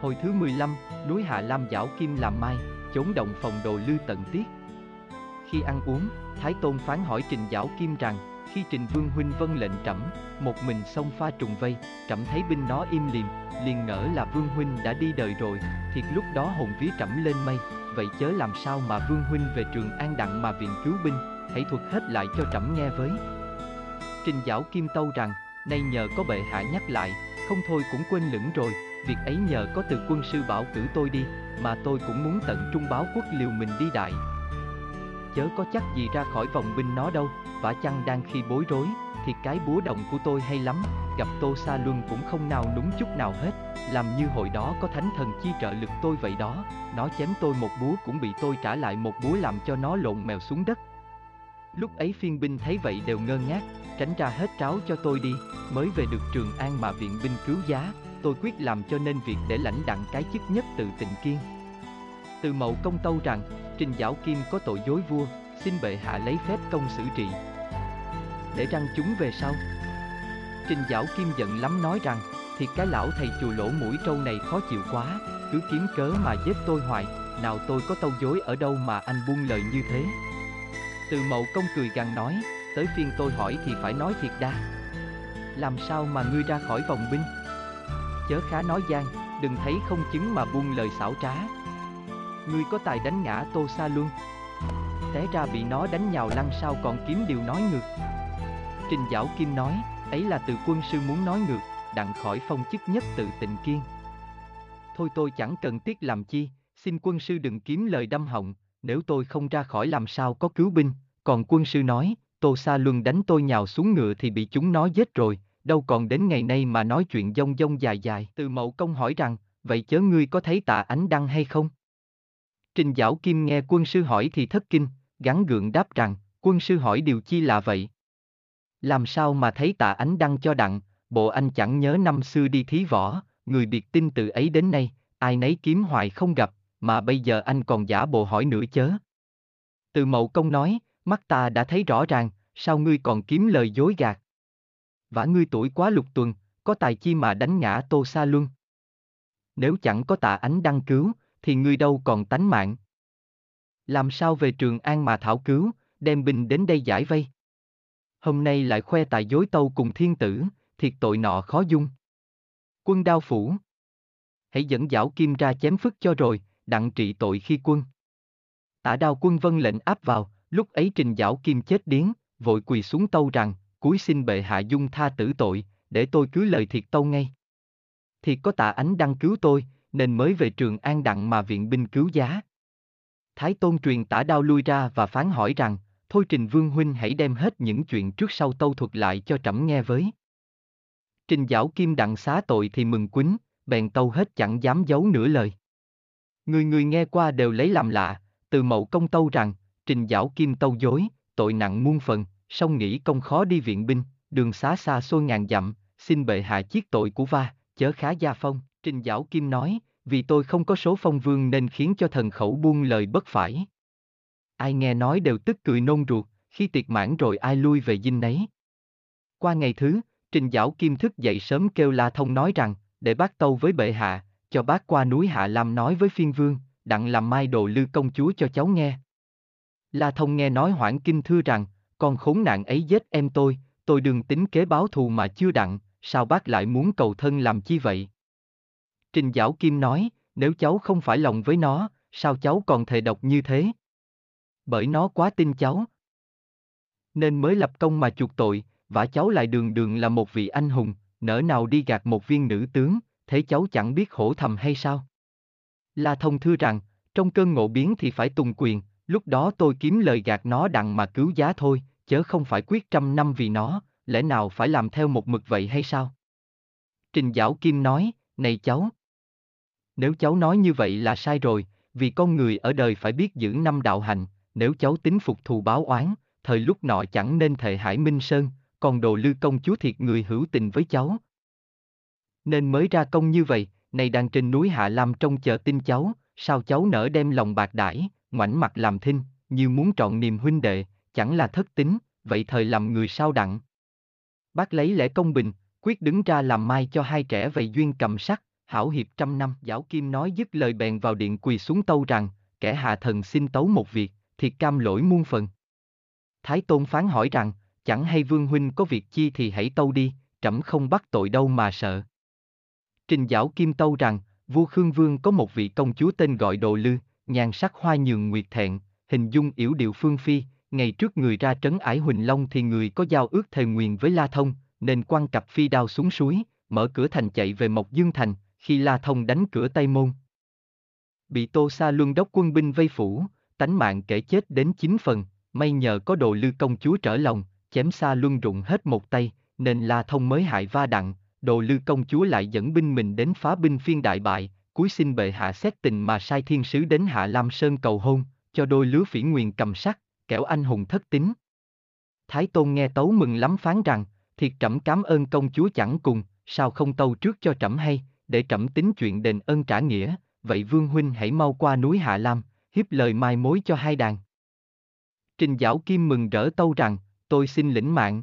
Hồi thứ 15, núi Hạ Lam giảo kim làm mai, chốn động phòng đồ lư tận tiết. Khi ăn uống, Thái Tôn phán hỏi Trình Giảo Kim rằng, khi Trình Vương Huynh vân lệnh trẫm, một mình xông pha trùng vây, trẫm thấy binh nó im liềm, liền ngỡ là Vương Huynh đã đi đời rồi, thiệt lúc đó hồn vía trẫm lên mây, vậy chớ làm sao mà Vương Huynh về trường An Đặng mà viện cứu binh, hãy thuật hết lại cho trẫm nghe với. Trình Giảo Kim tâu rằng, nay nhờ có bệ hạ nhắc lại, không thôi cũng quên lửng rồi, việc ấy nhờ có từ quân sư bảo cử tôi đi, mà tôi cũng muốn tận trung báo quốc liều mình đi đại. Chớ có chắc gì ra khỏi vòng binh nó đâu, vả chăng đang khi bối rối, thì cái búa động của tôi hay lắm, gặp Tô Sa Luân cũng không nào núng chút nào hết, làm như hồi đó có thánh thần chi trợ lực tôi vậy đó, nó chém tôi một búa cũng bị tôi trả lại một búa làm cho nó lộn mèo xuống đất. Lúc ấy phiên binh thấy vậy đều ngơ ngác, tránh ra hết tráo cho tôi đi, mới về được Trường An mà viện binh cứu giá, tôi quyết làm cho nên việc để lãnh đặng cái chức nhất từ tịnh kiên. Từ mậu công tâu rằng, Trình Giảo Kim có tội dối vua, xin bệ hạ lấy phép công xử trị. Để răng chúng về sau. Trình Giảo Kim giận lắm nói rằng, thì cái lão thầy chùa lỗ mũi trâu này khó chịu quá, cứ kiếm cớ mà giết tôi hoài, nào tôi có tâu dối ở đâu mà anh buông lời như thế. Từ mậu công cười gằn nói, tới phiên tôi hỏi thì phải nói thiệt đa. Làm sao mà ngươi ra khỏi vòng binh? Chớ khá nói gian, đừng thấy không chứng mà buông lời xảo trá. Ngươi có tài đánh ngã Tô Sa Luân. Té ra bị nó đánh nhào lăn sao còn kiếm điều nói ngược. Trình Giảo Kim nói, ấy là từ quân sư muốn nói ngược, đặng khỏi phong chức nhất tự tịnh kiên. Thôi tôi chẳng cần tiếc làm chi, xin quân sư đừng kiếm lời đâm họng, nếu tôi không ra khỏi làm sao có cứu binh, còn quân sư nói, Tô Sa Luân đánh tôi nhào xuống ngựa thì bị chúng nó giết rồi, đâu còn đến ngày nay mà nói chuyện dông dông dài dài. Từ mậu công hỏi rằng, vậy chớ ngươi có thấy tạ ánh đăng hay không? Trình Giảo Kim nghe quân sư hỏi thì thất kinh, gắn gượng đáp rằng, quân sư hỏi điều chi là vậy? Làm sao mà thấy tạ ánh đăng cho đặng, bộ anh chẳng nhớ năm xưa đi thí võ, người biệt tin từ ấy đến nay, ai nấy kiếm hoài không gặp, mà bây giờ anh còn giả bộ hỏi nữa chớ. Từ mậu công nói, mắt ta đã thấy rõ ràng, sao ngươi còn kiếm lời dối gạt? Vả ngươi tuổi quá lục tuần, có tài chi mà đánh ngã Tô Sa Luân. Nếu chẳng có tạ ánh đăng cứu, thì ngươi đâu còn tánh mạng. Làm sao về Trường An mà thảo cứu, đem binh đến đây giải vây? Hôm nay lại khoe tài dối tâu cùng thiên tử, thiệt tội nọ khó dung. Quân đao phủ. Hãy dẫn Dảo kim ra chém phức cho rồi, đặng trị tội khi quân. Tả đao quân vân lệnh áp vào, lúc ấy trình giảo kim chết điếng, vội quỳ xuống tâu rằng, cúi xin bệ hạ dung tha tử tội, để tôi cứ lời thiệt tâu ngay. Thì có tạ ánh đăng cứu tôi, nên mới về trường an đặng mà viện binh cứu giá. Thái Tôn truyền tả đao lui ra và phán hỏi rằng, thôi Trình Vương Huynh hãy đem hết những chuyện trước sau tâu thuật lại cho trẫm nghe với. Trình Giảo Kim đặng xá tội thì mừng quýnh, bèn tâu hết chẳng dám giấu nửa lời. Người người nghe qua đều lấy làm lạ, từ mậu công tâu rằng, Trình Giảo Kim tâu dối, tội nặng muôn phần, song nghĩ công khó đi viện binh, đường xá xa xôi ngàn dặm, xin bệ hạ chiết tội của va, chớ khá gia phong. Trình Giảo Kim nói, vì tôi không có số phong vương nên khiến cho thần khẩu buông lời bất phải. Ai nghe nói đều tức cười nôn ruột, khi tiệc mãn rồi ai lui về dinh nấy. Qua ngày thứ, Trình Giảo Kim thức dậy sớm kêu La Thông nói rằng, để bác tâu với bệ hạ, cho bác qua núi Hạ Lam nói với phiên vương, đặng làm mai đồ lư công chúa cho cháu nghe. La Thông nghe nói hoảng kinh thưa rằng, con khốn nạn ấy giết em tôi, tôi đừng tính kế báo thù mà chưa đặng, sao bác lại muốn cầu thân làm chi vậy? Trình Giảo Kim nói, nếu cháu không phải lòng với nó, sao cháu còn thề độc như thế? Bởi nó quá tin cháu. Nên mới lập công mà chuộc tội, và cháu lại đường đường là một vị anh hùng, nỡ nào đi gạt một viên nữ tướng, thế cháu chẳng biết hổ thầm hay sao? La Thông thưa rằng, trong cơn ngộ biến thì phải tùng quyền, lúc đó tôi kiếm lời gạt nó đặng mà cứu giá thôi, chớ không phải quyết trăm năm vì nó, lẽ nào phải làm theo một mực vậy hay sao? Trình Giảo Kim nói, này cháu. Nếu cháu nói như vậy là sai rồi, vì con người ở đời phải biết giữ năm đạo hành, nếu cháu tính phục thù báo oán, thời lúc nọ chẳng nên thệ hải minh sơn, còn đồ lư công chúa thiệt người hữu tình với cháu. Nên mới ra công như vậy, này đang trên núi Hạ Lam trông chờ tin cháu, sao cháu nở đem lòng bạc đãi, ngoảnh mặt làm thinh, như muốn trọn niềm huynh đệ, chẳng là thất tính, vậy thời làm người sao đặng. Bác lấy lẽ công bình, quyết đứng ra làm mai cho hai trẻ vậy duyên cầm sắc, hảo hiệp trăm năm. Giảo Kim nói dứt lời bèn vào điện quỳ xuống tâu rằng, kẻ hạ thần xin tấu một việc, thiệt cam lỗi muôn phần. Thái Tôn phán hỏi rằng, chẳng hay vương huynh có việc chi thì hãy tâu đi, trẫm không bắt tội đâu mà sợ. Trình giáo Kim tâu rằng, vua Khương Vương có một vị công chúa tên gọi Đồ Lư, nhan sắc hoa nhường nguyệt thẹn, hình dung yểu điệu phương phi, ngày trước người ra trấn ải Huỳnh Long thì người có giao ước thề nguyền với La Thông, nên quăng cặp phi đao xuống suối, mở cửa thành chạy về Mộc Dương Thành, khi La Thông đánh cửa Tây Môn. Bị Tô Sa Luân đốc quân binh vây phủ, tánh mạng kể chết đến chín phần, may nhờ có đồ lư công chúa trở lòng, chém Sa Luân rụng hết một tay, nên La Thông mới hại va đặng, đồ lư công chúa lại dẫn binh mình đến phá binh phiên đại bại, cuối xin bệ hạ xét tình mà sai thiên sứ đến Hạ Lam Sơn cầu hôn, cho đôi lứa phỉ nguyền cầm sắc, kẻo anh hùng thất tính. Thái Tôn nghe tấu mừng lắm phán rằng, thiệt trẫm cảm ơn công chúa chẳng cùng, sao không tâu trước cho trẫm hay, để trẫm tính chuyện đền ơn trả nghĩa, vậy vương huynh hãy mau qua núi Hạ Lam, hiếp lời mai mối cho hai đàn. Trình Giảo Kim mừng rỡ tâu rằng, tôi xin lĩnh mạng.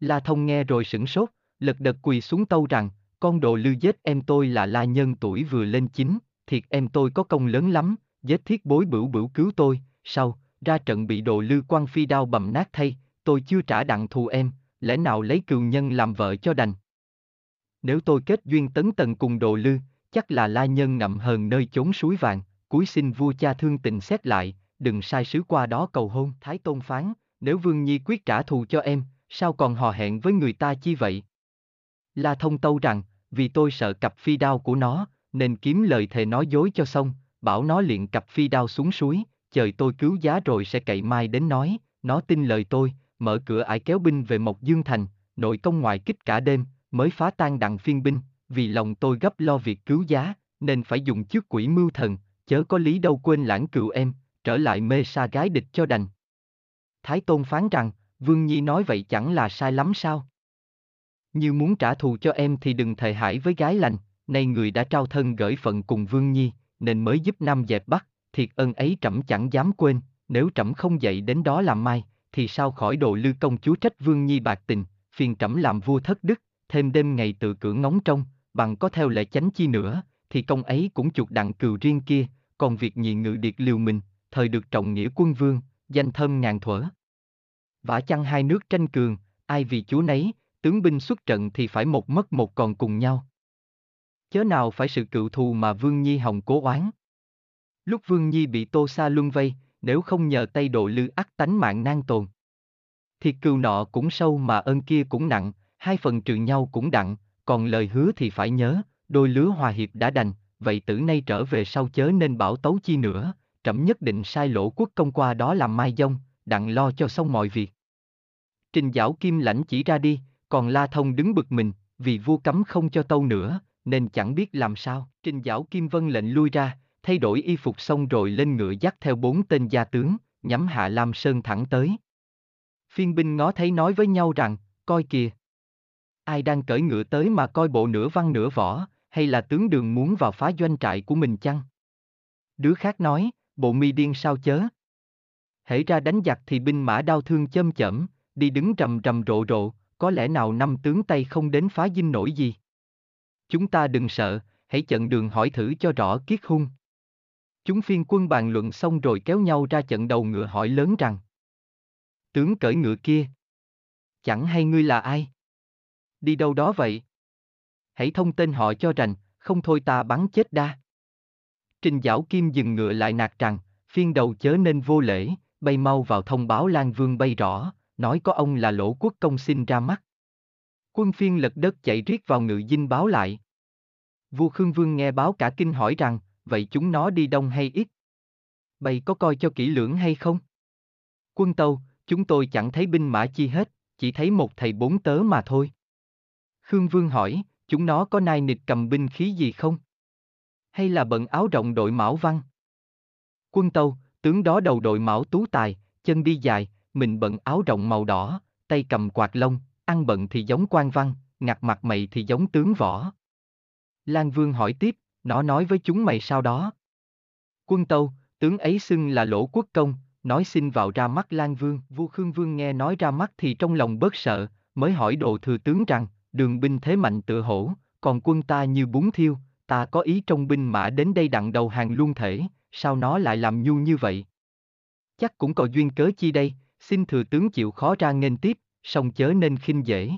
La Thông nghe rồi sửng sốt, lật đật quỳ xuống tâu rằng, con đồ lư giết em tôi là La Nhân tuổi vừa lên chín, thiệt em tôi có công lớn lắm, giết thiết bối bửu bửu cứu tôi, sau, ra trận bị đồ lư quan phi đao bầm nát thay, tôi chưa trả đặng thù em, lẽ nào lấy cừu nhân làm vợ cho đành. Nếu tôi kết duyên tấn tần cùng đồ lư, chắc là la nhân ngậm hờn nơi chốn suối vàng, cuối xin vua cha thương tình xét lại, đừng sai sứ qua đó cầu hôn. Thái Tôn phán, nếu Vương Nhi quyết trả thù cho em, sao còn hò hẹn với người ta chi vậy? La Thông tâu rằng, vì tôi sợ cặp phi đao của nó, nên kiếm lời thề nói dối cho xong, bảo nó liền cặp phi đao xuống suối, chờ tôi cứu giá rồi sẽ cậy mai đến nói, nó tin lời tôi, mở cửa ải kéo binh về Mộc Dương Thành, nội công ngoại kích cả đêm, mới phá tan đặng phiên binh, vì lòng tôi gấp lo việc cứu giá, nên phải dùng trước quỷ mưu thần, chớ có lý đâu quên lãng cựu em, trở lại mê sa gái địch cho đành. Thái Tôn phán rằng, Vương Nhi nói vậy chẳng là sai lắm sao? Như muốn trả thù cho em thì đừng thề hải với gái lành, nay người đã trao thân gửi phận cùng Vương Nhi, nên mới giúp Nam dẹp Bắc, thiệt ân ấy trẫm chẳng dám quên, nếu trẫm không dậy đến đó làm mai, thì sao khỏi độ lư công chúa trách Vương Nhi bạc tình, phiền trẫm làm vua thất đức, thêm đêm ngày tự cưỡng ngóng trong, bằng có theo lệ chánh chi nữa, thì công ấy cũng chuột đặng cừu riêng kia, còn việc nhị ngự điệt liều mình, thời được trọng nghĩa quân vương, danh thơm ngàn thuở. Vả chăng hai nước tranh cường, ai vì chúa nấy, tướng binh xuất trận thì phải một mất một còn cùng nhau. Chớ nào phải sự cựu thù mà Vương Nhi hồng cố oán. Lúc Vương Nhi bị Tô Sa Luân vây, nếu không nhờ tay độ lư ắt tánh mạng nan tồn. thì cừu nọ cũng sâu mà ơn kia cũng nặng, hai phần trừ nhau cũng đặng, còn lời hứa thì phải nhớ, đôi lứa hòa hiệp đã đành, vậy tử nay trở về sau chớ nên bảo tấu chi nữa, trẫm nhất định sai lỗ quốc công qua đó làm mai dông, đặng lo cho xong mọi việc. Trình Giảo Kim lãnh chỉ ra đi, còn La Thông đứng bực mình, vì vua cấm không cho tâu nữa, nên chẳng biết làm sao. Trình Giảo Kim vân lệnh lui ra, thay đổi y phục xong rồi lên ngựa dắt theo bốn tên gia tướng, nhắm Hạ Lam Sơn thẳng tới. Phiên binh ngó thấy nói với nhau rằng, coi kìa. Ai đang cởi ngựa tới mà coi bộ nửa văn nửa võ, hay là tướng đường muốn vào phá doanh trại của mình chăng? Đứa khác nói, bộ mi điên sao chớ? Hễ ra đánh giặc thì binh mã đau thương châm chẩm, đi đứng rầm rầm rộ rộ, có lẽ nào năm tướng Tây không đến phá dinh nổi gì? Chúng ta đừng sợ, hãy chận đường hỏi thử cho rõ kiết hung. Chúng phiên quân bàn luận xong rồi kéo nhau ra trận đầu ngựa hỏi lớn rằng Tướng cởi ngựa kia Chẳng hay ngươi là ai? Đi đâu đó vậy? Hãy thông tên họ cho rành, không thôi ta bắn chết đa. Trình Giảo Kim dừng ngựa lại nạt rằng, phiên đầu chớ nên vô lễ, bay mau vào thông báo Lan Vương bay rõ, nói có ông là lỗ quốc công xin ra mắt. Quân phiên lật đất chạy riết vào ngự dinh báo lại. Vua Khương Vương nghe báo cả kinh hỏi rằng, vậy chúng nó đi đông hay ít? Bày có coi cho kỹ lưỡng hay không? Quân tâu, chúng tôi chẳng thấy binh mã chi hết, chỉ thấy một thầy bốn tớ mà thôi. Khương Vương hỏi, chúng nó có nai nịch cầm binh khí gì không? Hay là bận áo rộng đội mão văn? Quân tâu, tướng đó đầu đội mão tú tài, chân đi dài, mình bận áo rộng màu đỏ, tay cầm quạt lông, ăn bận thì giống quan văn, ngặt mặt mày thì giống tướng võ. Lan Vương hỏi tiếp, nó nói với chúng mày sao đó? Quân tâu, tướng ấy xưng là lỗ quốc công, nói xin vào ra mắt Lan Vương. Vua Khương Vương nghe nói ra mắt thì trong lòng bớt sợ, mới hỏi đồ thừa tướng rằng, đường binh thế mạnh tựa hổ, còn quân ta như bún thiêu, ta có ý trong binh mã đến đây đặng đầu hàng luôn thể, sao nó lại làm nhu như vậy? Chắc cũng có duyên cớ chi đây, xin thừa tướng chịu khó ra nghênh tiếp, song chớ nên khinh dễ.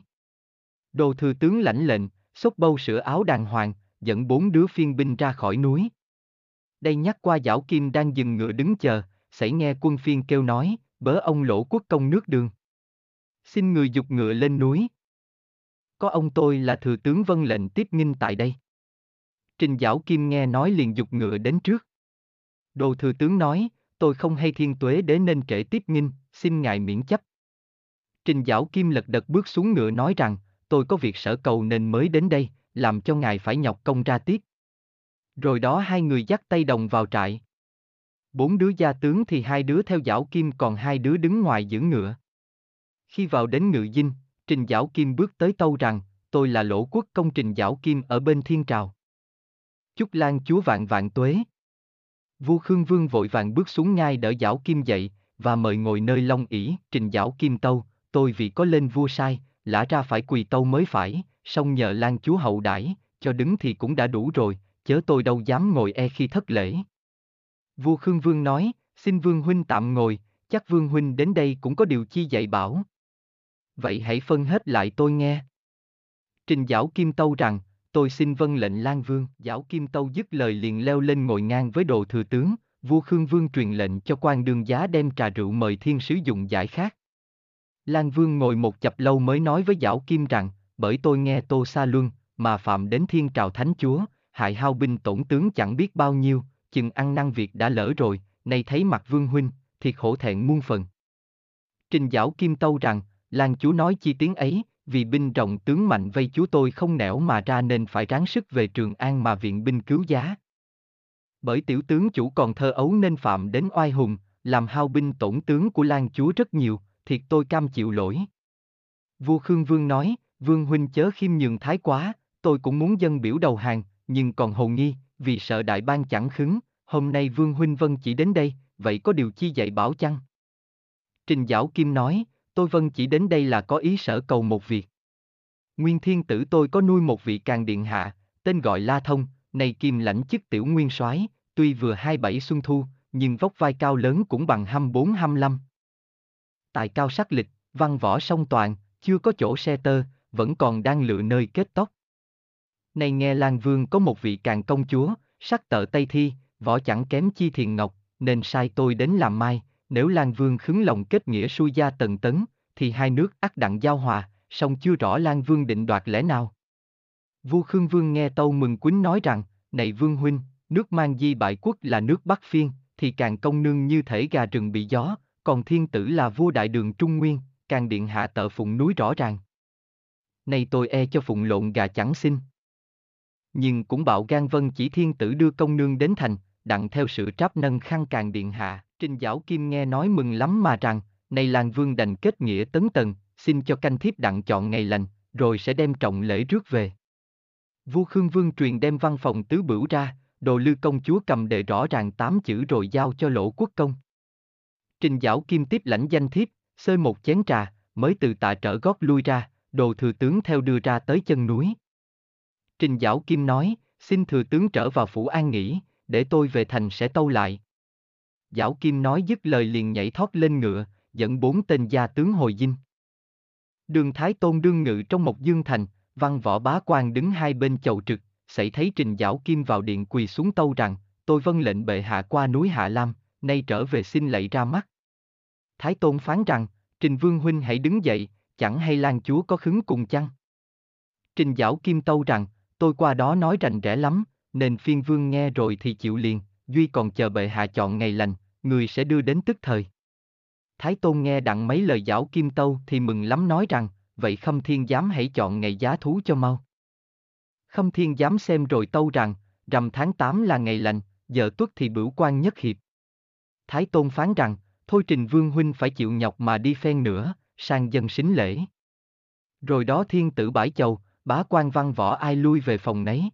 Đồ thừa tướng lãnh lệnh, xốc bâu sửa áo đàng hoàng, dẫn bốn đứa phiên binh ra khỏi núi. Đây nhắc qua giảo kim đang dừng ngựa đứng chờ, xảy nghe quân phiên kêu nói, bớ ông lỗ quốc công nước đường. Xin người dục ngựa lên núi. Có ông tôi là thừa tướng vân lệnh tiếp nghinh tại đây. Trình Giảo Kim nghe nói liền dục ngựa đến trước. Đồ thừa tướng nói, tôi không hay thiên tuế để nên trễ tiếp nghinh, xin ngài miễn chấp. Trình Giảo Kim lật đật bước xuống ngựa nói rằng, tôi có việc sở cầu nên mới đến đây, làm cho ngài phải nhọc công ra tiếp. Rồi đó hai người dắt tay đồng vào trại. Bốn đứa gia tướng thì hai đứa theo Giảo Kim còn hai đứa đứng ngoài giữ ngựa. Khi vào đến ngự dinh, Trình Giảo Kim bước tới tâu rằng, tôi là lỗ quốc công Trình Giảo Kim ở bên thiên trào. Chúc Lan chúa vạn vạn tuế. Vua Khương Vương vội vàng bước xuống ngai đỡ Giảo Kim dậy, và mời ngồi nơi long ỷ Trình giáo Kim tâu, tôi vì có lên vua sai, lã ra phải quỳ tâu mới phải, song nhờ Lan chúa hậu đãi, cho đứng thì cũng đã đủ rồi, chớ tôi đâu dám ngồi e khi thất lễ. Vua Khương Vương nói, xin Vương Huynh tạm ngồi, chắc Vương Huynh đến đây cũng có điều chi dạy bảo. Vậy hãy phân hết lại tôi nghe. Trình giáo Kim Tâu rằng, tôi xin vâng lệnh Lan Vương. giáo Kim Tâu dứt lời liền leo lên ngồi ngang với đồ thừa tướng, vua Khương Vương truyền lệnh cho quan đương giá đem trà rượu mời thiên sứ dụng giải khác. Lan Vương ngồi một chập lâu mới nói với Giảo Kim rằng, bởi tôi nghe Tô Sa Luân, mà phạm đến thiên trào thánh chúa, hại hao binh tổn tướng chẳng biết bao nhiêu, chừng ăn năn việc đã lỡ rồi, nay thấy mặt Vương Huynh, thiệt khổ thẹn muôn phần. Trình Giảo Kim Tâu rằng, Lan chúa nói chi tiếng ấy, vì binh rộng tướng mạnh vây chúa tôi không nẻo mà ra nên phải ráng sức về Trường An mà viện binh cứu giá. Bởi tiểu tướng chủ còn thơ ấu nên phạm đến oai hùng, làm hao binh tổn tướng của Lan chúa rất nhiều, thiệt tôi cam chịu lỗi. Vua Khương Vương nói, Vương huynh chớ khiêm nhường thái quá, tôi cũng muốn dân biểu đầu hàng, nhưng còn hồ nghi, vì sợ đại bang chẳng khứng, hôm nay Vương huynh vân chỉ đến đây, vậy có điều chi dạy bảo chăng? Trình Giảo Kim nói, tôi vân chỉ đến đây là có ý sở cầu một việc. Nguyên thiên tử tôi có nuôi một vị càng điện hạ, tên gọi La Thông, này kim lãnh chức tiểu nguyên soái, tuy vừa hai bảy xuân thu, nhưng vóc vai cao lớn cũng bằng hăm bốn hăm lăm. Tại cao sắc lịch, văn võ song toàn, chưa có chỗ xe tơ, vẫn còn đang lựa nơi kết tóc. Này nghe Lan Vương có một vị càng công chúa, sắc tợ Tây Thi, võ chẳng kém chi thiền ngọc, nên sai tôi đến làm mai, nếu Lan Vương khứng lòng kết nghĩa xuôi gia tần tấn, thì hai nước ắt đặng giao hòa, song chưa rõ Lan Vương định đoạt lẽ nào. Vua Khương Vương nghe Tâu Mừng Quýnh nói rằng, này Vương Huynh, nước mang di bại quốc là nước Bắc Phiên, thì càng công nương như thể gà rừng bị gió, còn thiên tử là vua đại đường Trung Nguyên, càng điện hạ tợ phụng núi rõ ràng. Này tôi e cho phụng lộn gà chẳng xin. Nhưng cũng bạo gan vân chỉ thiên tử đưa công nương đến thành, đặng theo sự tráp nâng khăn càng điện hạ. Trình giáo Kim nghe nói mừng lắm mà rằng, này làng vương đành kết nghĩa tấn tần, xin cho canh thiếp đặng chọn ngày lành, rồi sẽ đem trọng lễ rước về. Vua Khương Vương truyền đem văn phòng tứ bửu ra, đồ lư công chúa cầm đệ rõ ràng tám chữ rồi giao cho lỗ quốc công. Trình Giảo Kim tiếp lãnh danh thiếp, xơi một chén trà, mới từ tạ trở gót lui ra, đồ thừa tướng theo đưa ra tới chân núi. Trình Giảo Kim nói, xin thừa tướng trở vào phủ an nghỉ, để tôi về thành sẽ tâu lại. Giảo Kim nói dứt lời liền nhảy thoát lên ngựa, dẫn bốn tên gia tướng hồi dinh. Đường Thái Tôn đương ngự trong một dương thành, văn võ bá quan đứng hai bên chầu trực, xảy thấy Trình Giảo Kim vào điện quỳ xuống tâu rằng, tôi vâng lệnh bệ hạ qua núi Hạ Lam, nay trở về xin lạy ra mắt. Thái Tôn phán rằng, Trình Vương Huynh hãy đứng dậy, chẳng hay Lan Chúa có khứng cùng chăng? Trình Giảo Kim tâu rằng, tôi qua đó nói rành rẽ lắm, nên phiên vương nghe rồi thì chịu liền, duy còn chờ bệ hạ chọn ngày lành, người sẽ đưa đến tức thời. Thái Tôn nghe đặng mấy lời giảo kim tâu thì mừng lắm nói rằng, vậy khâm thiên giám hãy chọn ngày giá thú cho mau. Khâm thiên giám xem rồi tâu rằng, rằm tháng 8 là ngày lành, giờ tuất thì bửu quan nhất hiệp. Thái Tôn phán rằng, thôi trình vương huynh phải chịu nhọc mà đi phen nữa, sang dân xính lễ. Rồi đó thiên tử bãi chầu, bá quan văn võ ai lui về phòng nấy.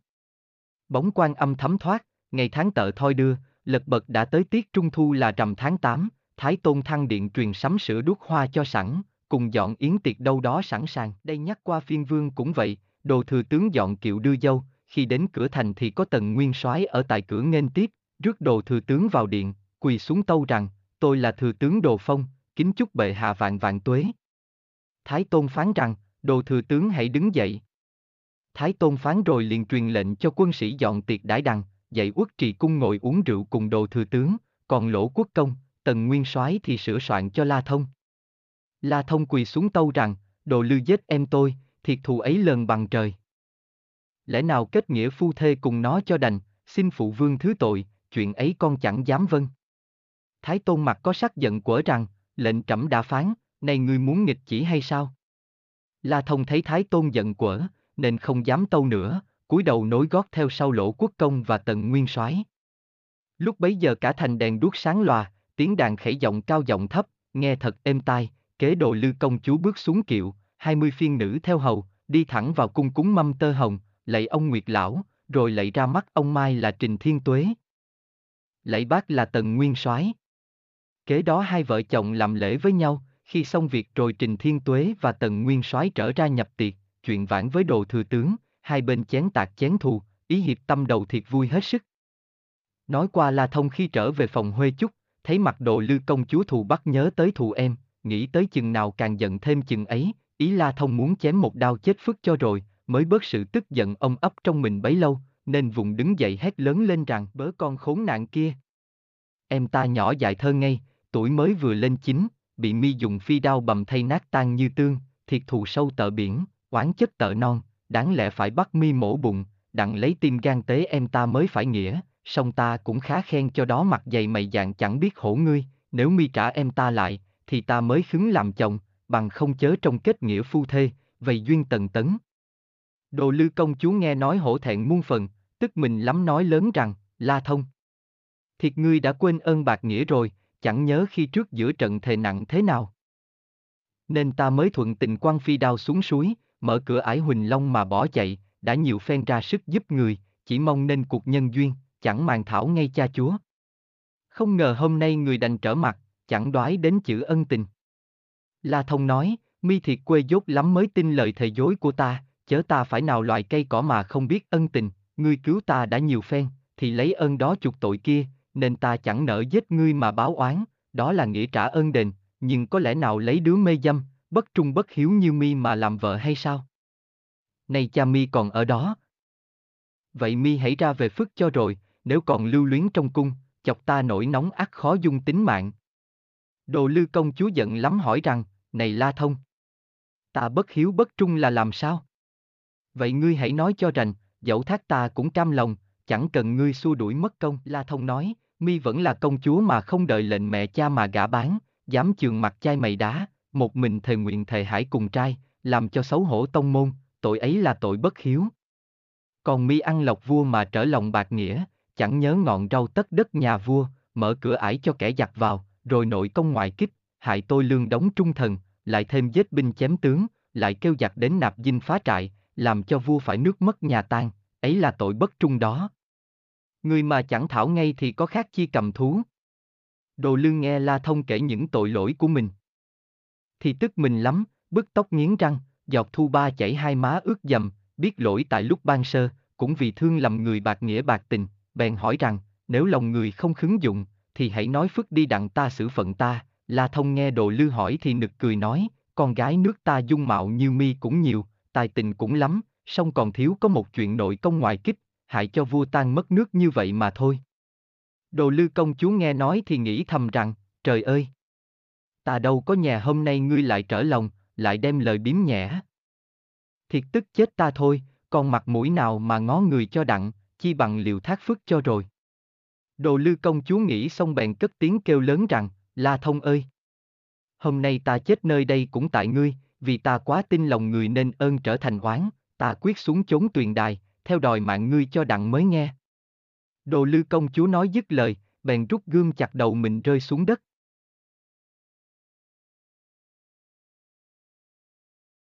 Bóng quan âm thấm thoát, ngày tháng tợ thoi đưa, lật bật đã tới tiết trung thu là rằm tháng 8, Thái Tôn Thăng Điện truyền sắm sữa đuốc hoa cho sẵn, cùng dọn yến tiệc đâu đó sẵn sàng. Đây nhắc qua phiên vương cũng vậy, đồ thừa tướng dọn kiệu đưa dâu, khi đến cửa thành thì có tần nguyên soái ở tại cửa nghênh tiếp, rước đồ thừa tướng vào điện, quỳ xuống tâu rằng, tôi là thừa tướng đồ phong, kính chúc bệ hạ vạn vạn tuế. Thái Tôn phán rằng, đồ thừa tướng hãy đứng dậy. Thái Tôn phán rồi liền truyền lệnh cho quân sĩ dọn tiệc đãi đằng, dạy uất trì cung ngồi uống rượu cùng đồ thừa tướng, còn lỗ quốc công, tần nguyên soái thì sửa soạn cho La Thông. La Thông quỳ xuống tâu rằng, đồ lư giết em tôi, thiệt thù ấy lần bằng trời. Lẽ nào kết nghĩa phu thê cùng nó cho đành, xin phụ vương thứ tội, chuyện ấy con chẳng dám vâng. Thái Tôn mặt có sắc giận quở rằng, lệnh trẫm đã phán, này ngươi muốn nghịch chỉ hay sao? La Thông thấy Thái Tôn giận quở, nên không dám tâu nữa, cúi đầu nối gót theo sau lỗ quốc công và tần nguyên soái. Lúc bấy giờ cả thành đèn đuốc sáng lòa, tiếng đàn khẩy giọng cao giọng thấp, nghe thật êm tai, kế đồ lư công chúa bước xuống kiệu, hai mươi phiên nữ theo hầu, đi thẳng vào cung cúng mâm tơ hồng, lạy ông Nguyệt Lão, rồi lạy ra mắt ông Mai là Trình Thiên Tuế. Lạy bác là Tần Nguyên soái. Kế đó hai vợ chồng làm lễ với nhau, khi xong việc rồi Trình Thiên Tuế và Tần Nguyên soái trở ra nhập tiệc, chuyện vãn với đồ thừa tướng, hai bên chén tạc chén thù, ý hiệp tâm đầu thiệt vui hết sức. Nói qua La Thông khi trở về phòng Huê Chúc, thấy mặt đồ lư công chúa thù bắt nhớ tới thù em, nghĩ tới chừng nào càng giận thêm chừng ấy, ý La Thông muốn chém một đao chết phức cho rồi, mới bớt sự tức giận ông ấp trong mình bấy lâu, nên vùng đứng dậy hét lớn lên rằng bớ con khốn nạn kia. Em ta nhỏ dại thơ ngay, tuổi mới vừa lên chín, bị mi dùng phi đao bầm thay nát tan như tương, thiệt thù sâu tợ biển, oán chất tợ non, đáng lẽ phải bắt mi mổ bụng, đặng lấy tim gan tế em ta mới phải nghĩa, song ta cũng khá khen cho đó mặt dày mày dạng chẳng biết hổ ngươi, nếu mi trả em ta lại, thì ta mới khứng làm chồng, bằng không chớ trong kết nghĩa phu thê, vậy duyên tần tấn. Đồ lư công chúa nghe nói hổ thẹn muôn phần, tức mình lắm nói lớn rằng, la thông. Thiệt ngươi đã quên ơn bạc nghĩa rồi, chẳng nhớ khi trước giữa trận thề nặng thế nào. Nên ta mới thuận tình quan phi đao xuống suối, mở cửa ải huỳnh long mà bỏ chạy, đã nhiều phen ra sức giúp người, chỉ mong nên cuộc nhân duyên, chẳng màng thảo ngay cha chúa. Không ngờ hôm nay người đành trở mặt, chẳng đoái đến chữ ân tình. La Thông nói, mi thiệt quê dốt lắm mới tin lời thầy dối của ta, chớ ta phải nào loại cây cỏ mà không biết ân tình, ngươi cứu ta đã nhiều phen, thì lấy ơn đó chuộc tội kia, nên ta chẳng nỡ giết ngươi mà báo oán, đó là nghĩa trả ơn đền, nhưng có lẽ nào lấy đứa mê dâm, bất trung bất hiếu như mi mà làm vợ hay sao? Này cha mi còn ở đó. Vậy mi hãy ra về phức cho rồi, nếu còn lưu luyến trong cung, chọc ta nổi nóng ác khó dung tính mạng. Đồ lư công chúa giận lắm hỏi rằng, này La Thông. Ta bất hiếu bất trung là làm sao? Vậy ngươi hãy nói cho rành, dẫu thác ta cũng cam lòng, chẳng cần ngươi xua đuổi mất công. La Thông nói, mi vẫn là công chúa mà không đợi lệnh mẹ cha mà gả bán, dám trường mặt chai mày đá, một mình thề nguyện thề hải cùng trai, làm cho xấu hổ tông môn, tội ấy là tội bất hiếu. Còn mi ăn lộc vua mà trở lòng bạc nghĩa, chẳng nhớ ngọn rau tất đất nhà vua, mở cửa ải cho kẻ giặc vào, rồi nội công ngoại kích, hại tôi lương đóng trung thần, lại thêm giết binh chém tướng, lại kêu giặc đến nạp dinh phá trại, làm cho vua phải nước mất nhà tan, ấy là tội bất trung đó. Người mà chẳng thảo ngay thì có khác chi cầm thú. Đồ lương nghe La Thông kể những tội lỗi của mình. Thì tức mình lắm, bức tóc nghiến răng, giọt thu ba chảy hai má ướt dầm, biết lỗi tại lúc ban sơ, cũng vì thương lầm người bạc nghĩa bạc tình, bèn hỏi rằng, nếu lòng người không khứng dụng, thì hãy nói phức đi đặng ta xử phận ta, La Thông nghe đồ lư hỏi thì nực cười nói, con gái nước ta dung mạo như mi cũng nhiều, tài tình cũng lắm, song còn thiếu có một chuyện nội công ngoài kích, hại cho vua tan mất nước như vậy mà thôi. Đồ lư công chúa nghe nói thì nghĩ thầm rằng, trời ơi! Ta đâu có nhà hôm nay ngươi lại trở lòng, lại đem lời biếm nhẹ. Thiệt tức chết ta thôi, còn mặt mũi nào mà ngó người cho đặng, chi bằng liều thác phước cho rồi. Đồ lư công chúa nghĩ xong bèn cất tiếng kêu lớn rằng, La Thông ơi! Hôm nay ta chết nơi đây cũng tại ngươi, vì ta quá tin lòng người nên ơn trở thành oán, ta quyết xuống chốn tuyền đài, theo đòi mạng ngươi cho đặng mới nghe. Đồ lư công chúa nói dứt lời, bèn rút gươm chặt đầu mình rơi xuống đất.